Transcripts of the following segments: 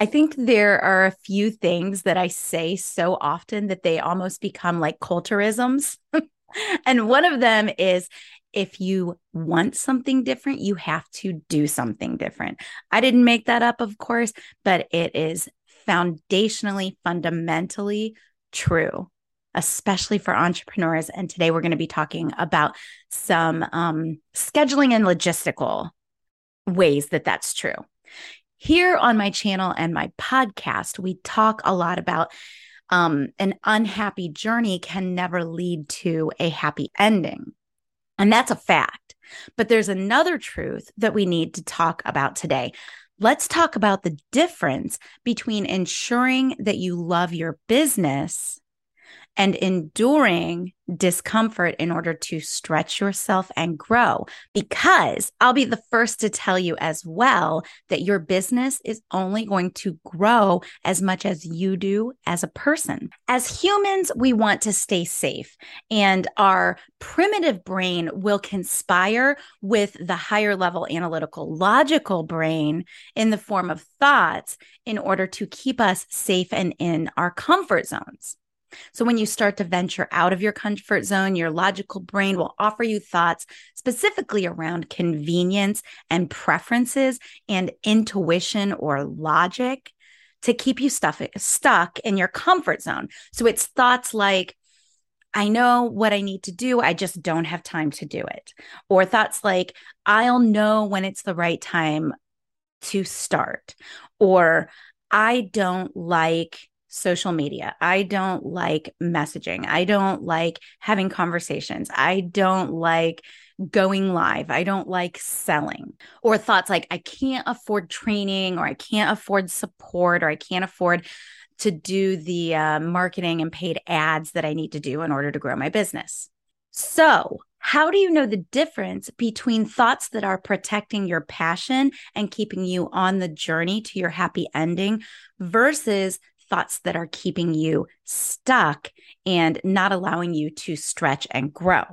I think there are a few things that I say so often that they almost become like Coulterisms. and one of them is if you want something different, you have to do something different. I didn't make that up, of course, but it is foundationally, fundamentally true, especially for entrepreneurs. And today we're going to be talking about some um, scheduling and logistical ways that that's true. Here on my channel and my podcast, we talk a lot about um, an unhappy journey can never lead to a happy ending. And that's a fact. But there's another truth that we need to talk about today. Let's talk about the difference between ensuring that you love your business and enduring discomfort in order to stretch yourself and grow. Because I'll be the first to tell you as well that your business is only going to grow as much as you do as a person. As humans, we want to stay safe, and our primitive brain will conspire with the higher level analytical, logical brain in the form of thoughts in order to keep us safe and in our comfort zones. So, when you start to venture out of your comfort zone, your logical brain will offer you thoughts specifically around convenience and preferences and intuition or logic to keep you stuff, stuck in your comfort zone. So, it's thoughts like, I know what I need to do. I just don't have time to do it. Or thoughts like, I'll know when it's the right time to start. Or I don't like social media. I don't like messaging. I don't like having conversations. I don't like going live. I don't like selling. Or thoughts like, I can't afford training, or I can't afford support, or I can't afford to do the uh, marketing and paid ads that I need to do in order to grow my business. So, how do you know the difference between thoughts that are protecting your passion and keeping you on the journey to your happy ending versus thoughts that are keeping you stuck and not allowing you to stretch and grow.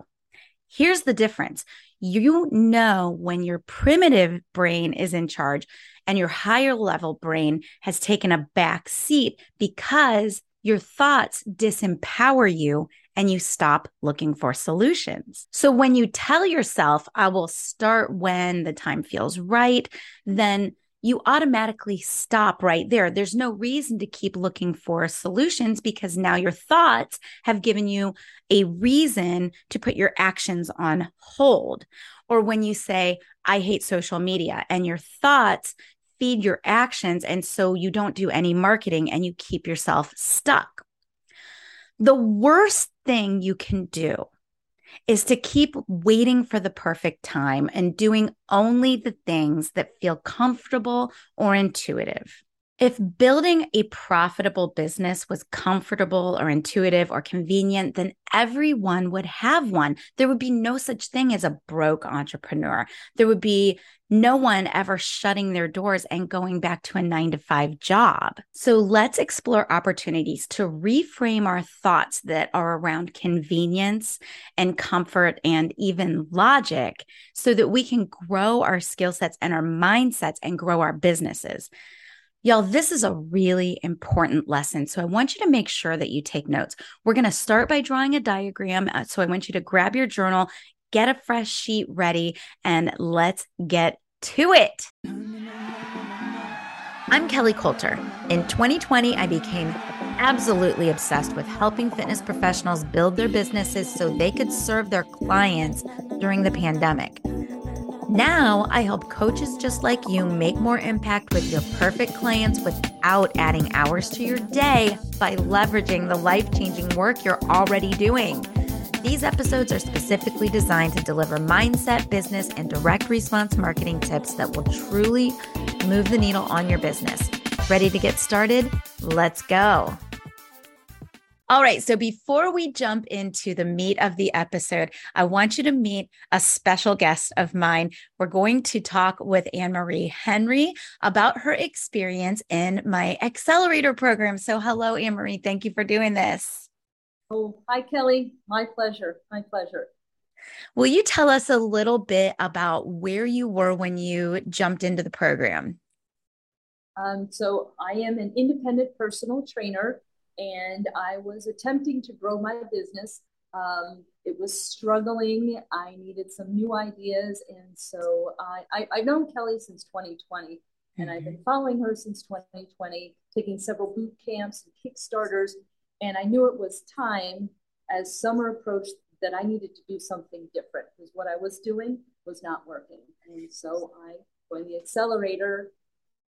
Here's the difference you know when your primitive brain is in charge and your higher level brain has taken a back seat because your thoughts disempower you and you stop looking for solutions. So when you tell yourself, I will start when the time feels right, then you automatically stop right there. There's no reason to keep looking for solutions because now your thoughts have given you a reason to put your actions on hold. Or when you say, I hate social media, and your thoughts feed your actions. And so you don't do any marketing and you keep yourself stuck. The worst thing you can do is to keep waiting for the perfect time and doing only the things that feel comfortable or intuitive. If building a profitable business was comfortable or intuitive or convenient, then everyone would have one. There would be no such thing as a broke entrepreneur. There would be no one ever shutting their doors and going back to a nine to five job. So let's explore opportunities to reframe our thoughts that are around convenience and comfort and even logic so that we can grow our skill sets and our mindsets and grow our businesses. Y'all, this is a really important lesson. So I want you to make sure that you take notes. We're going to start by drawing a diagram. Uh, so I want you to grab your journal, get a fresh sheet ready, and let's get to it. I'm Kelly Coulter. In 2020, I became absolutely obsessed with helping fitness professionals build their businesses so they could serve their clients during the pandemic. Now, I help coaches just like you make more impact with your perfect clients without adding hours to your day by leveraging the life changing work you're already doing. These episodes are specifically designed to deliver mindset, business, and direct response marketing tips that will truly move the needle on your business. Ready to get started? Let's go. All right. So before we jump into the meat of the episode, I want you to meet a special guest of mine. We're going to talk with Anne Marie Henry about her experience in my accelerator program. So, hello, Anne Marie. Thank you for doing this. Oh, hi, Kelly. My pleasure. My pleasure. Will you tell us a little bit about where you were when you jumped into the program? Um, so I am an independent personal trainer, and I was attempting to grow my business. Um, it was struggling. I needed some new ideas, and so I, I I've known Kelly since 2020, and I've been mm-hmm. following her since 2020, taking several boot camps and kickstarters, and I knew it was time as summer approached that I needed to do something different because what I was doing was not working, and so I joined the accelerator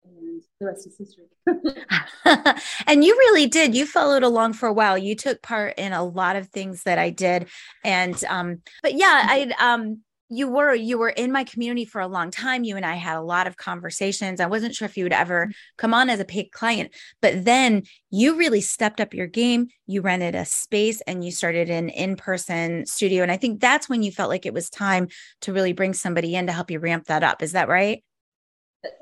and the rest is history. and you really did. You followed along for a while. You took part in a lot of things that I did. And um, but yeah, I um you were you were in my community for a long time you and i had a lot of conversations i wasn't sure if you would ever mm-hmm. come on as a paid client but then you really stepped up your game you rented a space and you started an in-person studio and i think that's when you felt like it was time to really bring somebody in to help you ramp that up is that right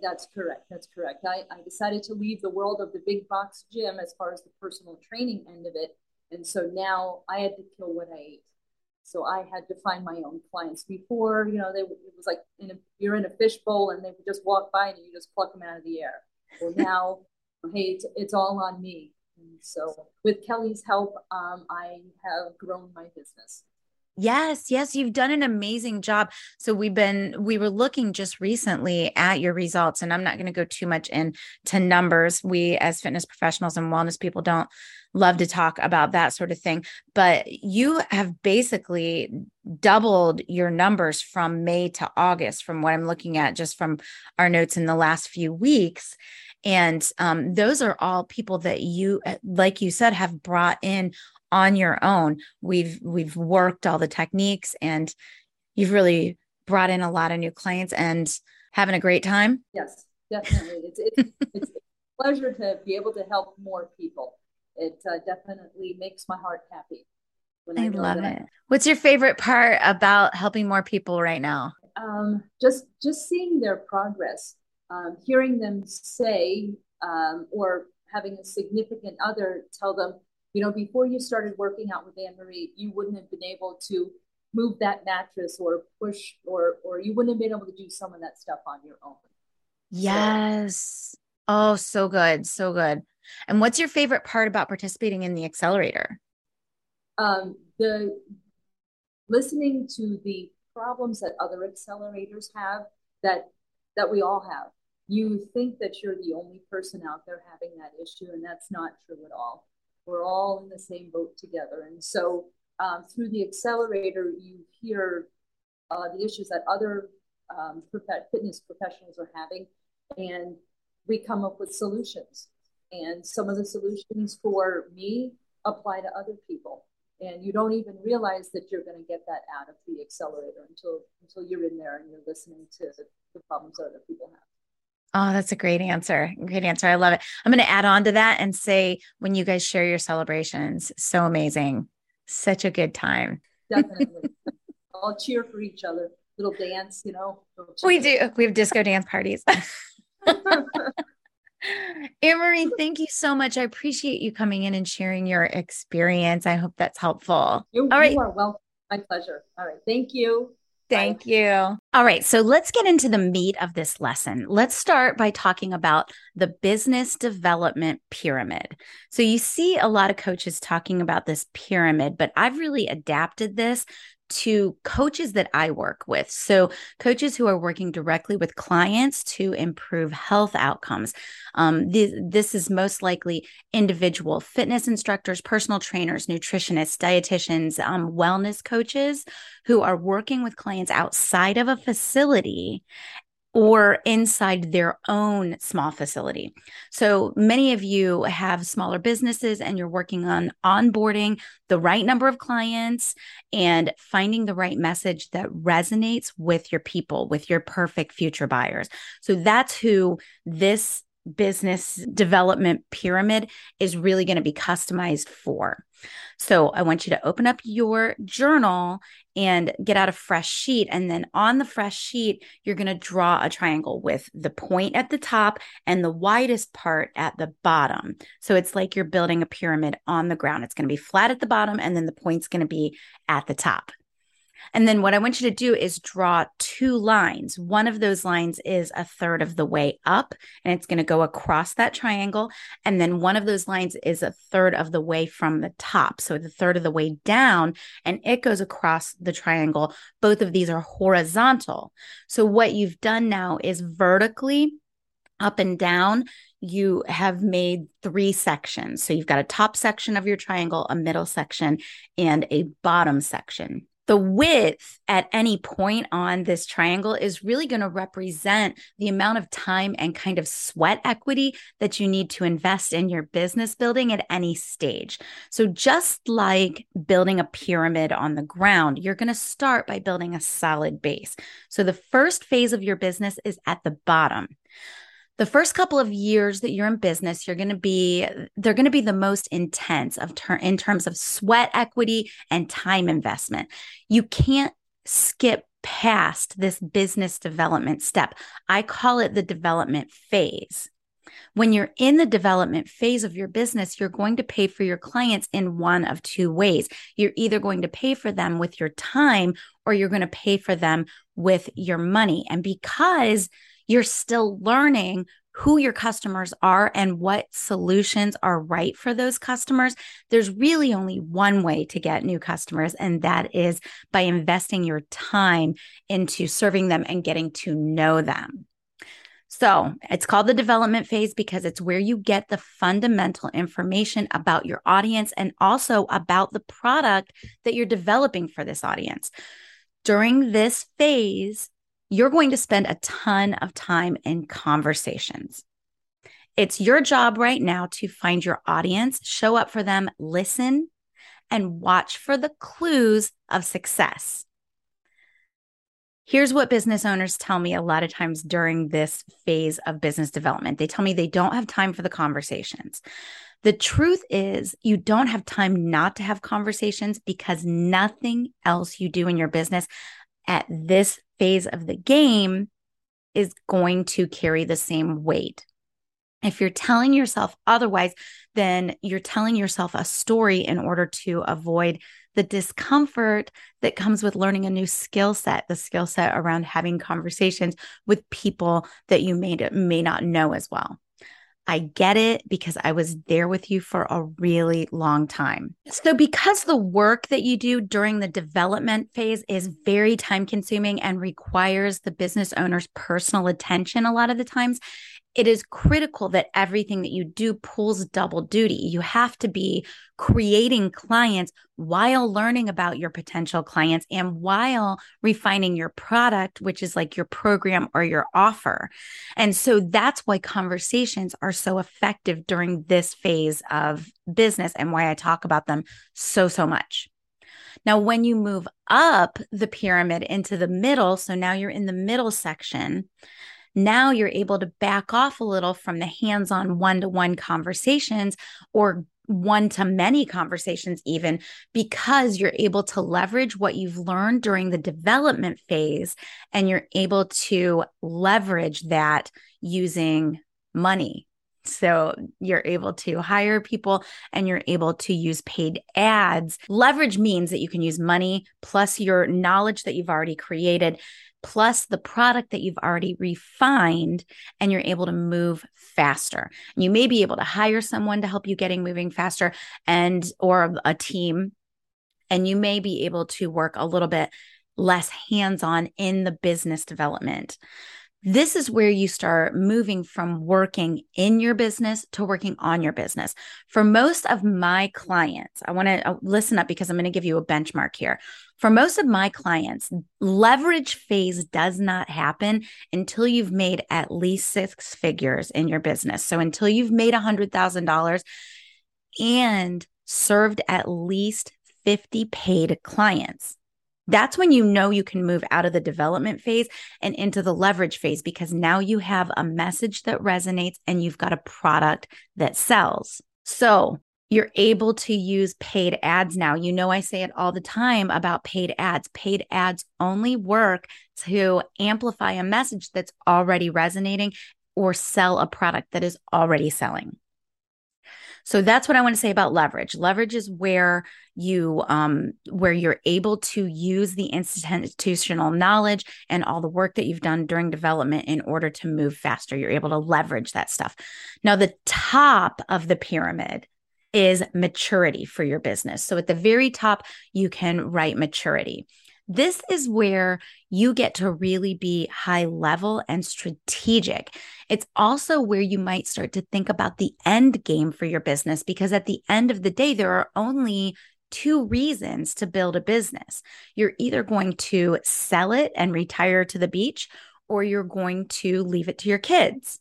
that's correct. That's correct. I, I decided to leave the world of the big box gym as far as the personal training end of it. And so now I had to kill what I ate. So I had to find my own clients. Before, you know, they it was like in a, you're in a fishbowl and they would just walk by and you just pluck them out of the air. Well, now, hey, it's, it's all on me. And so with Kelly's help, um, I have grown my business. Yes, yes, you've done an amazing job. So we've been we were looking just recently at your results and I'm not going to go too much into numbers. We as fitness professionals and wellness people don't love to talk about that sort of thing, but you have basically doubled your numbers from May to August from what I'm looking at just from our notes in the last few weeks and um, those are all people that you like you said have brought in on your own we've we've worked all the techniques and you've really brought in a lot of new clients and having a great time yes definitely it's it's, it's a pleasure to be able to help more people it uh, definitely makes my heart happy I, I love it. I, What's your favorite part about helping more people right now? Um, just just seeing their progress, um, hearing them say, um, or having a significant other tell them, you know, before you started working out with Anne Marie, you wouldn't have been able to move that mattress or push or or you wouldn't have been able to do some of that stuff on your own. Yes. So, oh, so good. So good. And what's your favorite part about participating in the accelerator? Um, the listening to the problems that other accelerators have that that we all have. You think that you're the only person out there having that issue, and that's not true at all we're all in the same boat together. And so um, through the accelerator, you hear uh, the issues that other um, fitness professionals are having, and we come up with solutions. And some of the solutions for me apply to other people. And you don't even realize that you're going to get that out of the accelerator until until you're in there and you're listening to the problems that other people have. Oh, that's a great answer. Great answer. I love it. I'm going to add on to that and say when you guys share your celebrations, so amazing. Such a good time. Definitely. All cheer for each other. Little dance, you know. We do. We have disco dance parties. Anne-Marie, thank you so much. I appreciate you coming in and sharing your experience. I hope that's helpful. You, All right. You are welcome. My pleasure. All right. Thank you. Thank you. All right. So let's get into the meat of this lesson. Let's start by talking about the business development pyramid. So you see a lot of coaches talking about this pyramid, but I've really adapted this to coaches that I work with. So, coaches who are working directly with clients to improve health outcomes. Um, this, this is most likely individual fitness instructors, personal trainers, nutritionists, dietitians, um, wellness coaches who are working with clients outside of a facility or inside their own small facility. So many of you have smaller businesses and you're working on onboarding the right number of clients and finding the right message that resonates with your people, with your perfect future buyers. So that's who this business development pyramid is really going to be customized for. So I want you to open up your journal and get out a fresh sheet. And then on the fresh sheet, you're going to draw a triangle with the point at the top and the widest part at the bottom. So it's like you're building a pyramid on the ground. It's going to be flat at the bottom and then the point's going to be at the top. And then what I want you to do is draw two lines. One of those lines is a third of the way up and it's going to go across that triangle. And then one of those lines is a third of the way from the top. So the third of the way down and it goes across the triangle. Both of these are horizontal. So what you've done now is vertically up and down, you have made three sections. So you've got a top section of your triangle, a middle section, and a bottom section. The width at any point on this triangle is really going to represent the amount of time and kind of sweat equity that you need to invest in your business building at any stage. So, just like building a pyramid on the ground, you're going to start by building a solid base. So, the first phase of your business is at the bottom the first couple of years that you're in business you're going to be they're going to be the most intense of ter- in terms of sweat equity and time investment you can't skip past this business development step i call it the development phase when you're in the development phase of your business, you're going to pay for your clients in one of two ways. You're either going to pay for them with your time or you're going to pay for them with your money. And because you're still learning who your customers are and what solutions are right for those customers, there's really only one way to get new customers, and that is by investing your time into serving them and getting to know them. So it's called the development phase because it's where you get the fundamental information about your audience and also about the product that you're developing for this audience. During this phase, you're going to spend a ton of time in conversations. It's your job right now to find your audience, show up for them, listen, and watch for the clues of success. Here's what business owners tell me a lot of times during this phase of business development they tell me they don't have time for the conversations. The truth is, you don't have time not to have conversations because nothing else you do in your business at this phase of the game is going to carry the same weight. If you're telling yourself otherwise, then you're telling yourself a story in order to avoid the discomfort that comes with learning a new skill set, the skill set around having conversations with people that you may, may not know as well. I get it because I was there with you for a really long time. So, because the work that you do during the development phase is very time consuming and requires the business owner's personal attention a lot of the times, it is critical that everything that you do pulls double duty. You have to be creating clients while learning about your potential clients and while refining your product, which is like your program or your offer. And so that's why conversations are so effective during this phase of business and why I talk about them so, so much. Now, when you move up the pyramid into the middle, so now you're in the middle section, now you're able to back off a little from the hands on one to one conversations or one to many conversations, even because you're able to leverage what you've learned during the development phase and you're able to leverage that using money. So you're able to hire people and you're able to use paid ads. Leverage means that you can use money plus your knowledge that you've already created plus the product that you've already refined and you're able to move faster. You may be able to hire someone to help you getting moving faster and or a team and you may be able to work a little bit less hands-on in the business development. This is where you start moving from working in your business to working on your business. For most of my clients, I want to uh, listen up because I'm going to give you a benchmark here. For most of my clients, leverage phase does not happen until you've made at least six figures in your business. So until you've made $100,000 and served at least 50 paid clients. That's when you know you can move out of the development phase and into the leverage phase because now you have a message that resonates and you've got a product that sells. So you're able to use paid ads now. You know, I say it all the time about paid ads. Paid ads only work to amplify a message that's already resonating or sell a product that is already selling. So that's what I want to say about leverage. Leverage is where you um where you're able to use the institutional knowledge and all the work that you've done during development in order to move faster. You're able to leverage that stuff. Now the top of the pyramid is maturity for your business. So at the very top you can write maturity. This is where you get to really be high level and strategic. It's also where you might start to think about the end game for your business because at the end of the day, there are only two reasons to build a business. You're either going to sell it and retire to the beach, or you're going to leave it to your kids.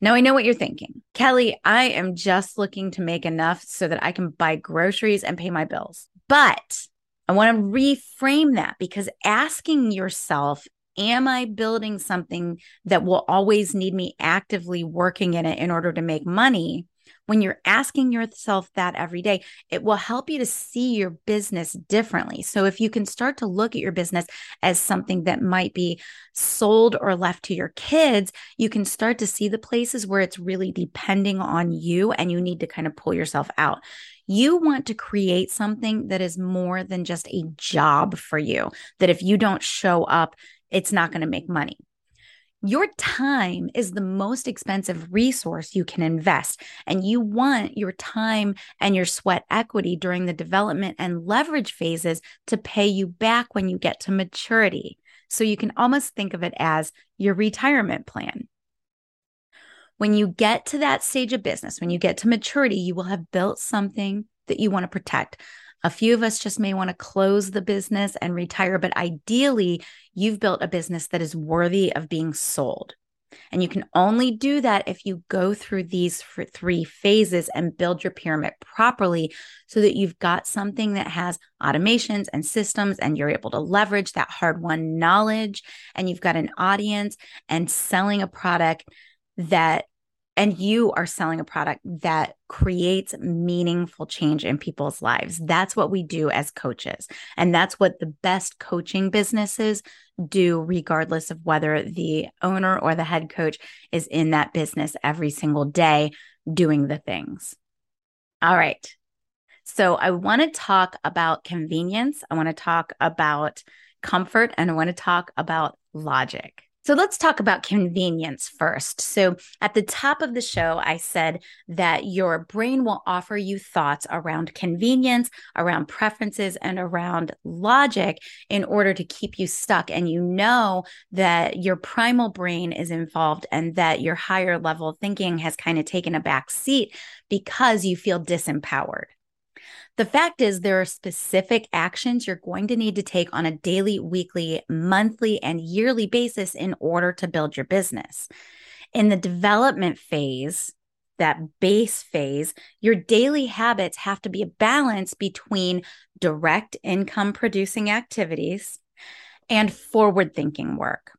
Now, I know what you're thinking. Kelly, I am just looking to make enough so that I can buy groceries and pay my bills. But I want to reframe that because asking yourself, Am I building something that will always need me actively working in it in order to make money? When you're asking yourself that every day, it will help you to see your business differently. So, if you can start to look at your business as something that might be sold or left to your kids, you can start to see the places where it's really depending on you and you need to kind of pull yourself out. You want to create something that is more than just a job for you, that if you don't show up, it's not going to make money. Your time is the most expensive resource you can invest, and you want your time and your sweat equity during the development and leverage phases to pay you back when you get to maturity. So you can almost think of it as your retirement plan. When you get to that stage of business, when you get to maturity, you will have built something that you want to protect. A few of us just may want to close the business and retire, but ideally, you've built a business that is worthy of being sold. And you can only do that if you go through these three phases and build your pyramid properly so that you've got something that has automations and systems and you're able to leverage that hard won knowledge and you've got an audience and selling a product that and you are selling a product that creates meaningful change in people's lives. That's what we do as coaches. And that's what the best coaching businesses do, regardless of whether the owner or the head coach is in that business every single day doing the things. All right. So I want to talk about convenience. I want to talk about comfort and I want to talk about logic. So let's talk about convenience first. So at the top of the show, I said that your brain will offer you thoughts around convenience, around preferences, and around logic in order to keep you stuck. And you know that your primal brain is involved and that your higher level thinking has kind of taken a back seat because you feel disempowered. The fact is, there are specific actions you're going to need to take on a daily, weekly, monthly, and yearly basis in order to build your business. In the development phase, that base phase, your daily habits have to be a balance between direct income producing activities and forward thinking work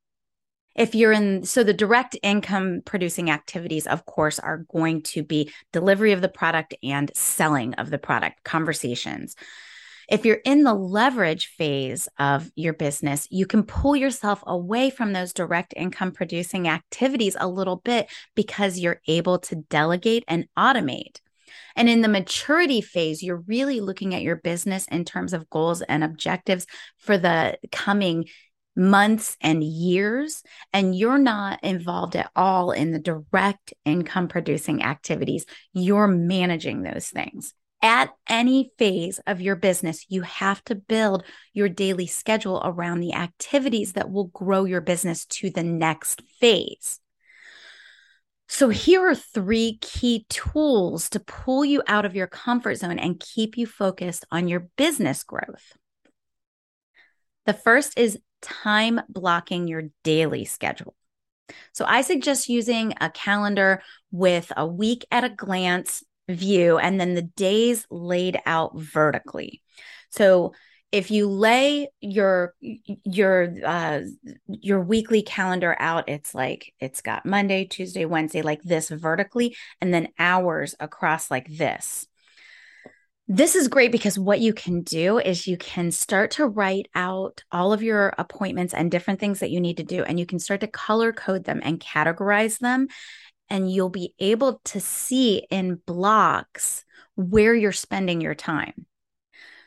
if you're in so the direct income producing activities of course are going to be delivery of the product and selling of the product conversations. If you're in the leverage phase of your business you can pull yourself away from those direct income producing activities a little bit because you're able to delegate and automate. And in the maturity phase, you're really looking at your business in terms of goals and objectives for the coming months and years, and you're not involved at all in the direct income producing activities, you're managing those things. At any phase of your business, you have to build your daily schedule around the activities that will grow your business to the next phase. So, here are three key tools to pull you out of your comfort zone and keep you focused on your business growth. The first is time blocking your daily schedule. So I suggest using a calendar with a week at a glance view and then the days laid out vertically. So if you lay your your uh your weekly calendar out it's like it's got monday tuesday wednesday like this vertically and then hours across like this this is great because what you can do is you can start to write out all of your appointments and different things that you need to do, and you can start to color code them and categorize them and you'll be able to see in blocks where you're spending your time.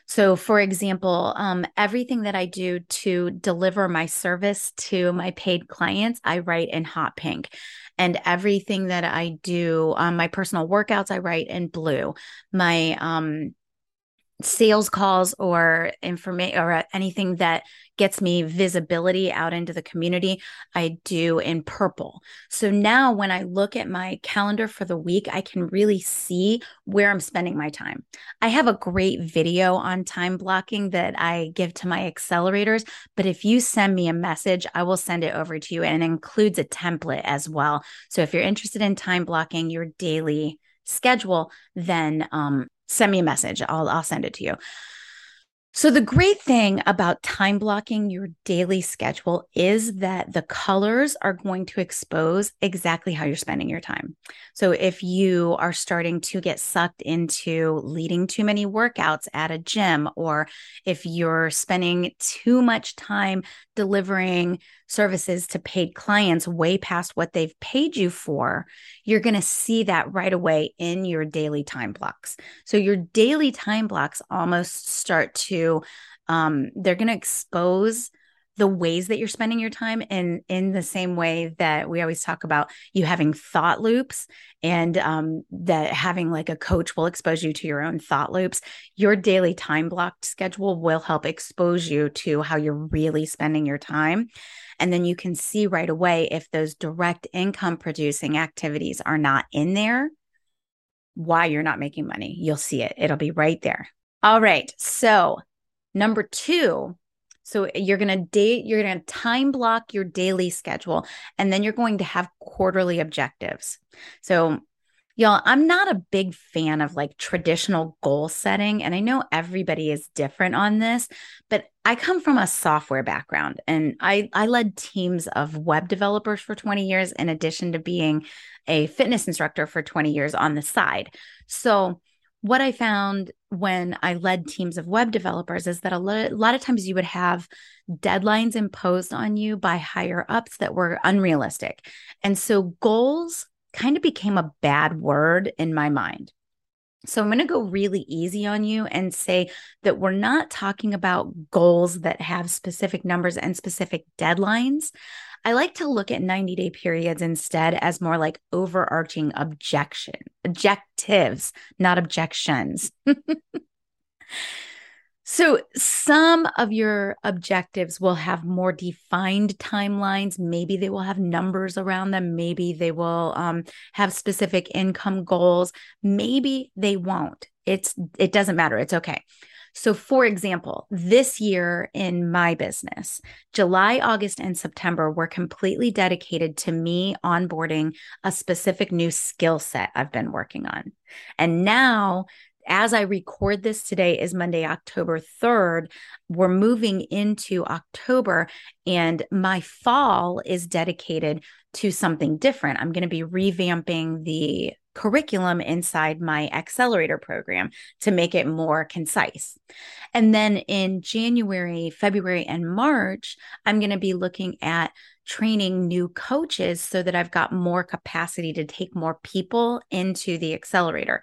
So, for example, um, everything that I do to deliver my service to my paid clients, I write in hot pink. And everything that I do, um, my personal workouts, I write in blue. My um, sales calls or information or anything that gets me visibility out into the community i do in purple. So now when i look at my calendar for the week i can really see where i'm spending my time. I have a great video on time blocking that i give to my accelerators but if you send me a message i will send it over to you and includes a template as well. So if you're interested in time blocking your daily schedule then um, send me a message. I'll I'll send it to you. So, the great thing about time blocking your daily schedule is that the colors are going to expose exactly how you're spending your time. So, if you are starting to get sucked into leading too many workouts at a gym, or if you're spending too much time delivering services to paid clients way past what they've paid you for, you're going to see that right away in your daily time blocks. So your daily time blocks almost start to, um, they're going to expose the ways that you're spending your time in in the same way that we always talk about you having thought loops and um, that having like a coach will expose you to your own thought loops your daily time blocked schedule will help expose you to how you're really spending your time and then you can see right away if those direct income producing activities are not in there, why you're not making money. You'll see it, it'll be right there. All right. So, number two, so you're going to date, you're going to time block your daily schedule, and then you're going to have quarterly objectives. So Y'all, I'm not a big fan of like traditional goal setting. And I know everybody is different on this, but I come from a software background and I, I led teams of web developers for 20 years, in addition to being a fitness instructor for 20 years on the side. So, what I found when I led teams of web developers is that a lot, a lot of times you would have deadlines imposed on you by higher ups that were unrealistic. And so, goals kind of became a bad word in my mind. So I'm going to go really easy on you and say that we're not talking about goals that have specific numbers and specific deadlines. I like to look at 90 day periods instead as more like overarching objection objectives, not objections. So, some of your objectives will have more defined timelines. Maybe they will have numbers around them. Maybe they will um, have specific income goals. Maybe they won't. It's it doesn't matter. It's okay. So, for example, this year in my business, July, August, and September were completely dedicated to me onboarding a specific new skill set I've been working on. And now as I record this today is Monday, October 3rd. We're moving into October, and my fall is dedicated to something different. I'm going to be revamping the curriculum inside my accelerator program to make it more concise. And then in January, February, and March, I'm going to be looking at training new coaches so that I've got more capacity to take more people into the accelerator.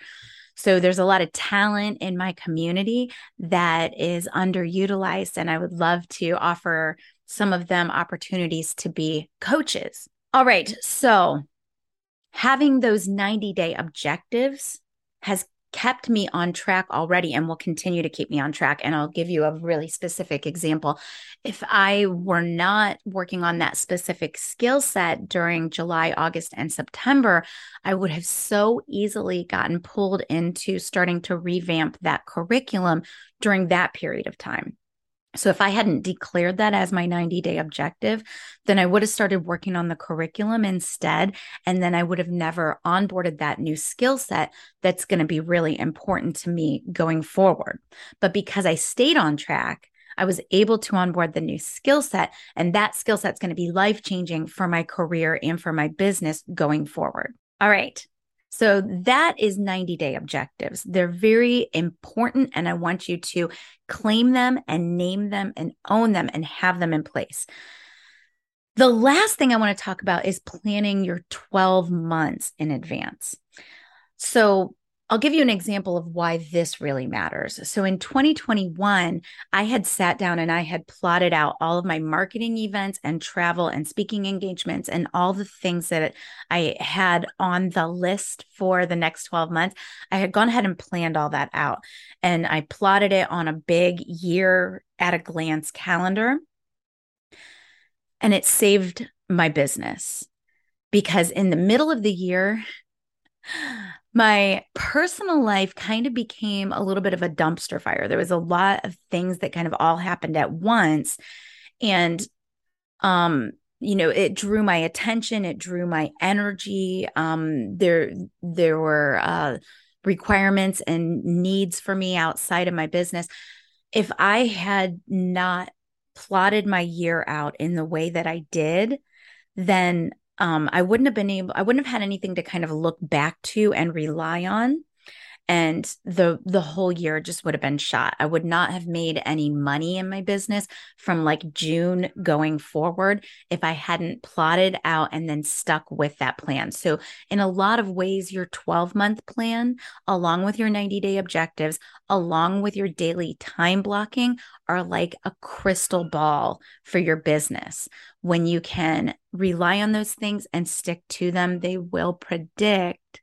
So there's a lot of talent in my community that is underutilized, and I would love to offer some of them opportunities to be coaches. All right. So having those 90 day objectives has kept me on track already and will continue to keep me on track. And I'll give you a really specific example. If I were not working on that specific skill set during July, August, and September, I would have so easily gotten pulled into starting to revamp that curriculum during that period of time. So if I hadn't declared that as my 90 day objective, then I would have started working on the curriculum instead. And then I would have never onboarded that new skill set that's going to be really important to me going forward. But because I stayed on track, I was able to onboard the new skill set, and that skill set is going to be life changing for my career and for my business going forward. All right. So that is 90 day objectives. They're very important, and I want you to claim them and name them and own them and have them in place. The last thing I want to talk about is planning your 12 months in advance. So, I'll give you an example of why this really matters. So in 2021, I had sat down and I had plotted out all of my marketing events and travel and speaking engagements and all the things that I had on the list for the next 12 months. I had gone ahead and planned all that out and I plotted it on a big year at a glance calendar. And it saved my business because in the middle of the year, my personal life kind of became a little bit of a dumpster fire. There was a lot of things that kind of all happened at once. And, um, you know, it drew my attention, it drew my energy. Um, there, there were uh, requirements and needs for me outside of my business. If I had not plotted my year out in the way that I did, then um, I wouldn't have been able, I wouldn't have had anything to kind of look back to and rely on and the the whole year just would have been shot. I would not have made any money in my business from like june going forward if i hadn't plotted out and then stuck with that plan. So in a lot of ways your 12 month plan along with your 90 day objectives along with your daily time blocking are like a crystal ball for your business. When you can rely on those things and stick to them they will predict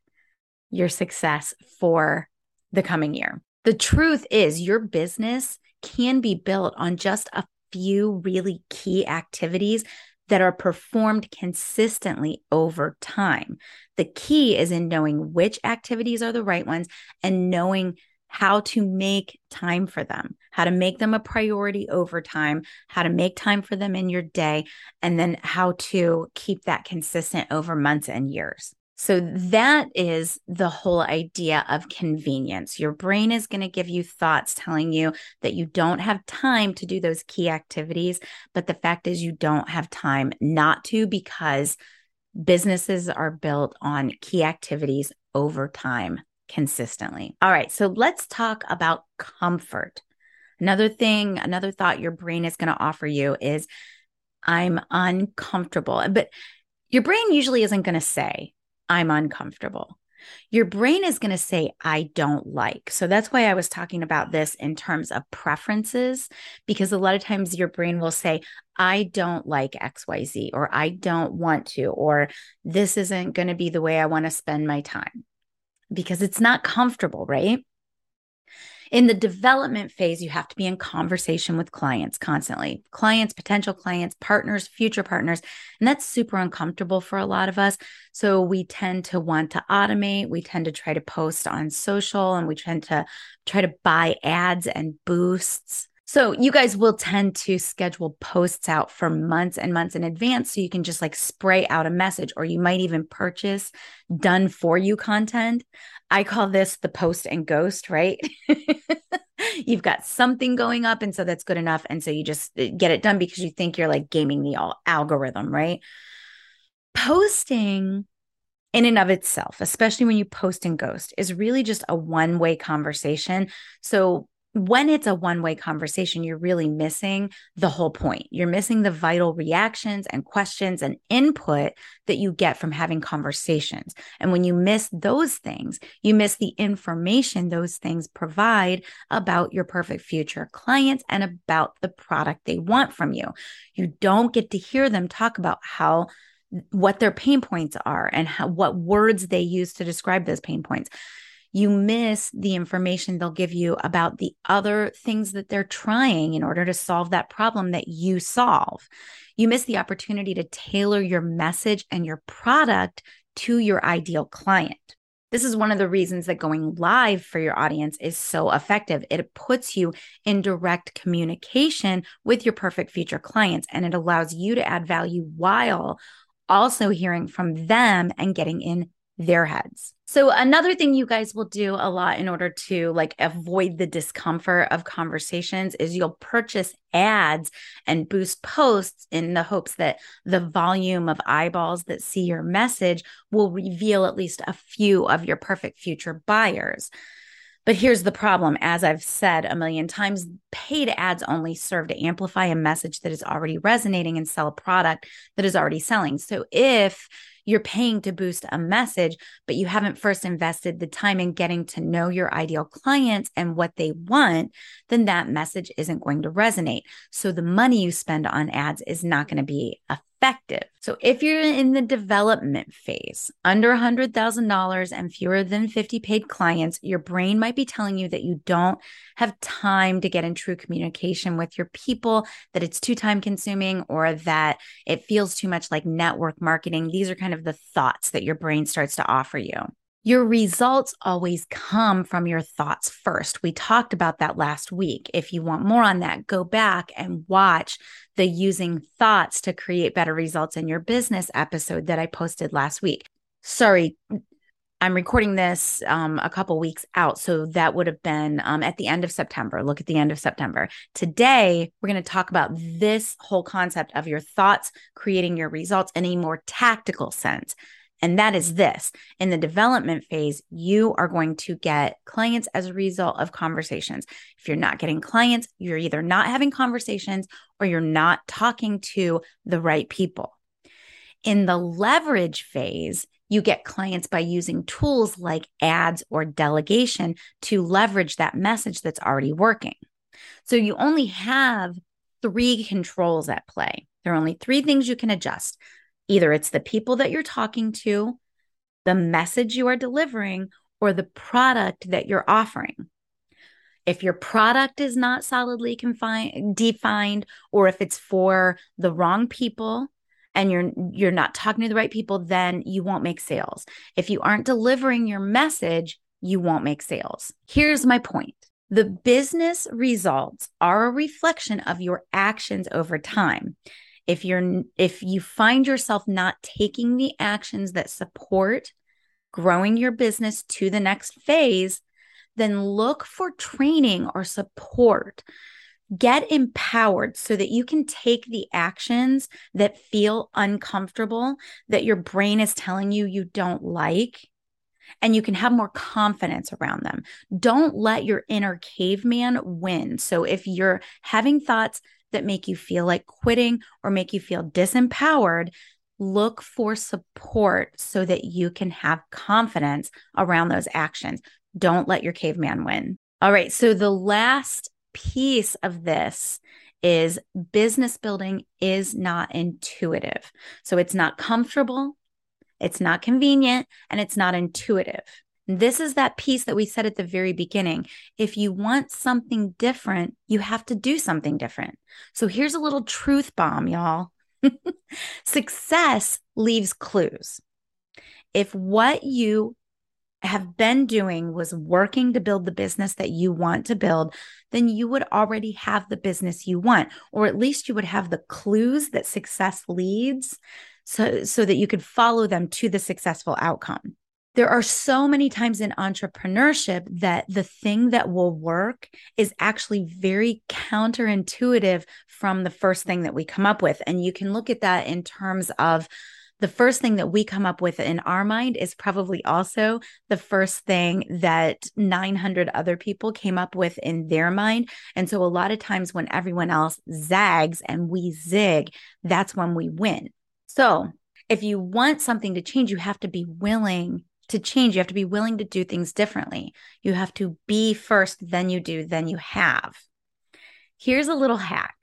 your success for the coming year. The truth is, your business can be built on just a few really key activities that are performed consistently over time. The key is in knowing which activities are the right ones and knowing how to make time for them, how to make them a priority over time, how to make time for them in your day, and then how to keep that consistent over months and years. So that is the whole idea of convenience. Your brain is going to give you thoughts telling you that you don't have time to do those key activities. But the fact is, you don't have time not to because businesses are built on key activities over time consistently. All right. So let's talk about comfort. Another thing, another thought your brain is going to offer you is I'm uncomfortable. But your brain usually isn't going to say, I'm uncomfortable. Your brain is going to say, I don't like. So that's why I was talking about this in terms of preferences, because a lot of times your brain will say, I don't like XYZ, or I don't want to, or this isn't going to be the way I want to spend my time because it's not comfortable, right? In the development phase, you have to be in conversation with clients constantly clients, potential clients, partners, future partners. And that's super uncomfortable for a lot of us. So we tend to want to automate. We tend to try to post on social and we tend to try to buy ads and boosts. So you guys will tend to schedule posts out for months and months in advance so you can just like spray out a message or you might even purchase done for you content. I call this the post and ghost, right? You've got something going up and so that's good enough and so you just uh, get it done because you think you're like gaming the algorithm, right? Posting in and of itself, especially when you post and ghost, is really just a one way conversation. So when it's a one way conversation, you're really missing the whole point. You're missing the vital reactions and questions and input that you get from having conversations. And when you miss those things, you miss the information those things provide about your perfect future clients and about the product they want from you. You don't get to hear them talk about how what their pain points are and how, what words they use to describe those pain points you miss the information they'll give you about the other things that they're trying in order to solve that problem that you solve. You miss the opportunity to tailor your message and your product to your ideal client. This is one of the reasons that going live for your audience is so effective. It puts you in direct communication with your perfect future clients and it allows you to add value while also hearing from them and getting in their heads. So another thing you guys will do a lot in order to like avoid the discomfort of conversations is you'll purchase ads and boost posts in the hopes that the volume of eyeballs that see your message will reveal at least a few of your perfect future buyers. But here's the problem as I've said a million times, paid ads only serve to amplify a message that is already resonating and sell a product that is already selling. So if you're paying to boost a message, but you haven't first invested the time in getting to know your ideal clients and what they want, then that message isn't going to resonate. So the money you spend on ads is not going to be effective. So if you're in the development phase, under $100,000 and fewer than 50 paid clients, your brain might be telling you that you don't have time to get in true communication with your people, that it's too time consuming, or that it feels too much like network marketing. These are kind of the thoughts that your brain starts to offer you. Your results always come from your thoughts first. We talked about that last week. If you want more on that, go back and watch the using thoughts to create better results in your business episode that I posted last week. Sorry, I'm recording this um, a couple weeks out. So that would have been um, at the end of September. Look at the end of September. Today, we're going to talk about this whole concept of your thoughts creating your results in a more tactical sense. And that is this in the development phase, you are going to get clients as a result of conversations. If you're not getting clients, you're either not having conversations or you're not talking to the right people. In the leverage phase, you get clients by using tools like ads or delegation to leverage that message that's already working. So you only have three controls at play. There are only three things you can adjust Either it's the people that you're talking to, the message you are delivering, or the product that you're offering. If your product is not solidly confined, defined, or if it's for the wrong people and you're you're not talking to the right people, then you won't make sales. If you aren't delivering your message, you won't make sales. Here's my point. The business results are a reflection of your actions over time if you're if you find yourself not taking the actions that support growing your business to the next phase then look for training or support get empowered so that you can take the actions that feel uncomfortable that your brain is telling you you don't like and you can have more confidence around them. Don't let your inner caveman win. So if you're having thoughts that make you feel like quitting or make you feel disempowered, look for support so that you can have confidence around those actions. Don't let your caveman win. All right. So the last piece of this is business building is not intuitive. So it's not comfortable, it's not convenient, and it's not intuitive. This is that piece that we said at the very beginning. If you want something different, you have to do something different. So here's a little truth bomb, y'all. Success leaves clues. If what you have been doing was working to build the business that you want to build, then you would already have the business you want, or at least you would have the clues that success leads so, so that you could follow them to the successful outcome there are so many times in entrepreneurship that the thing that will work is actually very counterintuitive from the first thing that we come up with. And you can look at that in terms of the first thing that we come up with in our mind is probably also the first thing that 900 other people came up with in their mind. And so a lot of times when everyone else zags and we zig, that's when we win. So if you want something to change, you have to be willing to change, you have to be willing to do things differently. You have to be first, then you do, then you have. Here's a little hack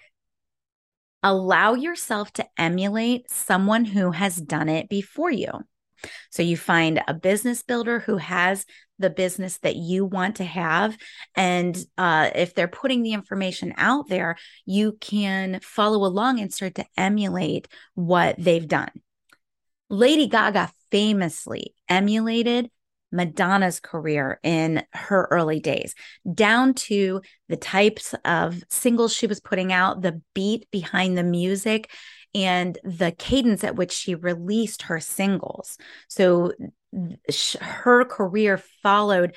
allow yourself to emulate someone who has done it before you. So you find a business builder who has the business that you want to have. And uh, if they're putting the information out there, you can follow along and start to emulate what they've done. Lady Gaga famously emulated Madonna's career in her early days, down to the types of singles she was putting out, the beat behind the music, and the cadence at which she released her singles. So sh- her career followed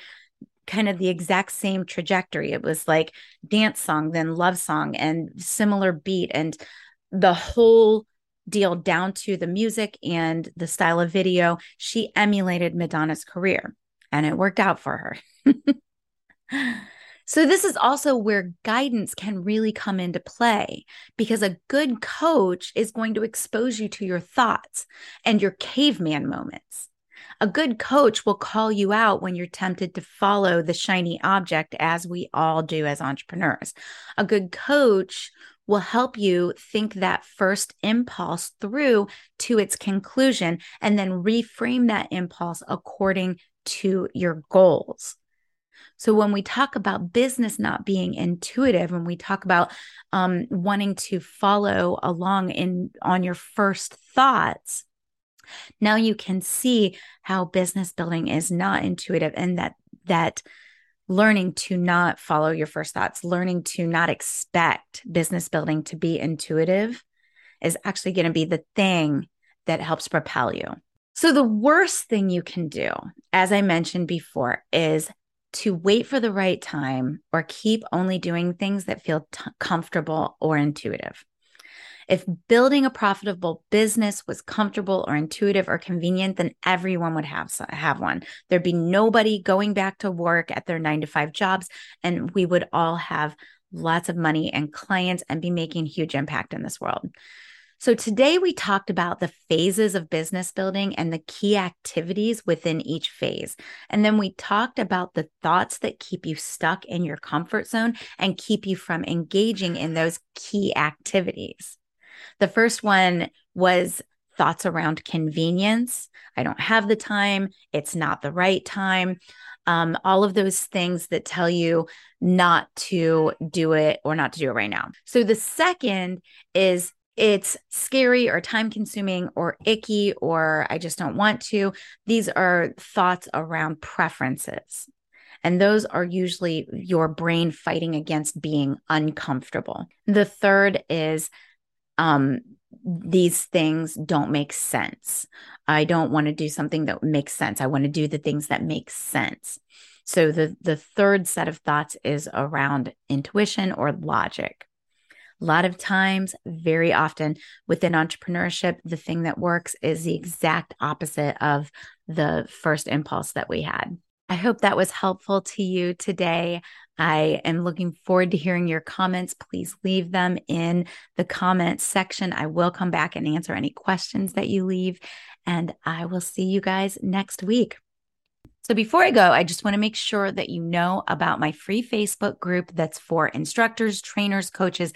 kind of the exact same trajectory. It was like dance song, then love song, and similar beat. And the whole deal down to the music and the style of video, she emulated Madonna's career and it worked out for her. So, this is also where guidance can really come into play because a good coach is going to expose you to your thoughts and your caveman moments. A good coach will call you out when you're tempted to follow the shiny object, as we all do as entrepreneurs. A good coach will help you think that first impulse through to its conclusion and then reframe that impulse according to your goals. So when we talk about business not being intuitive, when we talk about um, wanting to follow along in on your first thoughts, now you can see how business building is not intuitive, and that that learning to not follow your first thoughts, learning to not expect business building to be intuitive, is actually going to be the thing that helps propel you. So, the worst thing you can do, as I mentioned before, is to wait for the right time or keep only doing things that feel t- comfortable or intuitive. If building a profitable business was comfortable or intuitive or convenient, then everyone would have have one. There'd be nobody going back to work at their 9 to 5 jobs and we would all have lots of money and clients and be making huge impact in this world. So, today we talked about the phases of business building and the key activities within each phase. And then we talked about the thoughts that keep you stuck in your comfort zone and keep you from engaging in those key activities. The first one was thoughts around convenience. I don't have the time. It's not the right time. Um, all of those things that tell you not to do it or not to do it right now. So the second is it's scary or time consuming or icky or I just don't want to. These are thoughts around preferences. And those are usually your brain fighting against being uncomfortable. The third is um, these things don't make sense. I don't want to do something that makes sense. I want to do the things that make sense. So the the third set of thoughts is around intuition or logic. A lot of times, very often within entrepreneurship, the thing that works is the exact opposite of the first impulse that we had. I hope that was helpful to you today. I am looking forward to hearing your comments. Please leave them in the comments section. I will come back and answer any questions that you leave. And I will see you guys next week. So before I go, I just want to make sure that you know about my free Facebook group that's for instructors, trainers, coaches,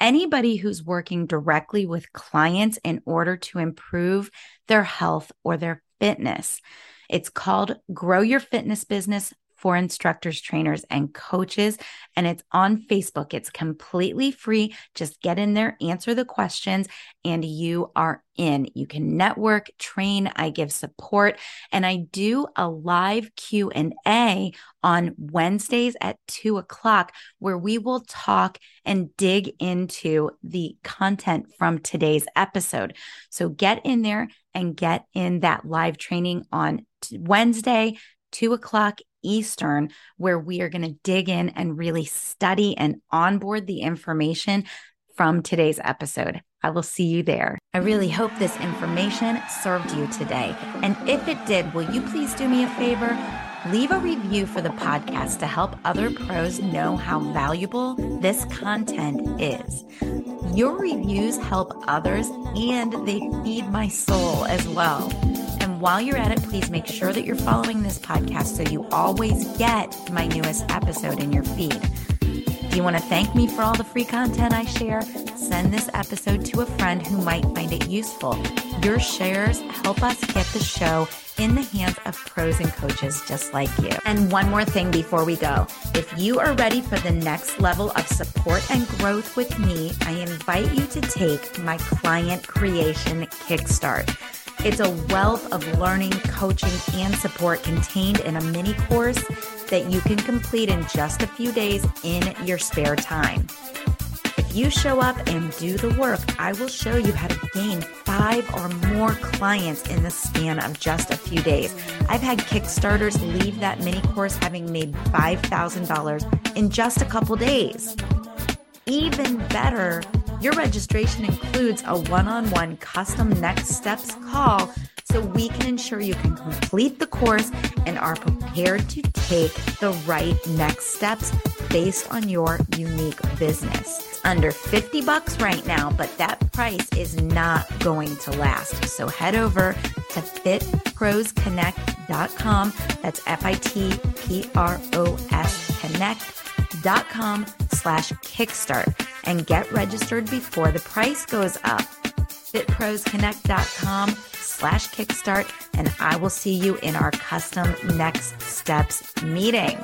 anybody who's working directly with clients in order to improve their health or their fitness. It's called Grow Your Fitness Business for instructors, trainers, and coaches. And it's on Facebook. It's completely free. Just get in there, answer the questions, and you are in. You can network, train. I give support, and I do a live Q and A on Wednesdays at two o'clock, where we will talk and dig into the content from today's episode. So get in there and get in that live training on Wednesday, two o'clock Eastern, where we are going to dig in and really study and onboard the information from today's episode. I will see you there. I really hope this information served you today. And if it did, will you please do me a favor? Leave a review for the podcast to help other pros know how valuable this content is. Your reviews help others and they feed my soul as well while you're at it, please make sure that you're following this podcast so you always get my newest episode in your feed. Do you want to thank me for all the free content I share? Send this episode to a friend who might find it useful. Your shares help us get the show in the hands of pros and coaches just like you. And one more thing before we go. If you are ready for the next level of support and growth with me, I invite you to take my client creation kickstart. It's a wealth of learning, coaching, and support contained in a mini course that you can complete in just a few days in your spare time. If you show up and do the work, I will show you how to gain five or more clients in the span of just a few days. I've had Kickstarters leave that mini course having made $5,000 in just a couple days. Even better, your registration includes a one on one custom next steps call so we can ensure you can complete the course and are prepared to take the right next steps based on your unique business. It's under 50 bucks right now, but that price is not going to last. So head over to fitprosconnect.com. That's F-I-T-P-R-O-S connect.com slash kickstart and get registered before the price goes up. fitprosconnect.com slash kickstart and I will see you in our custom next steps meeting.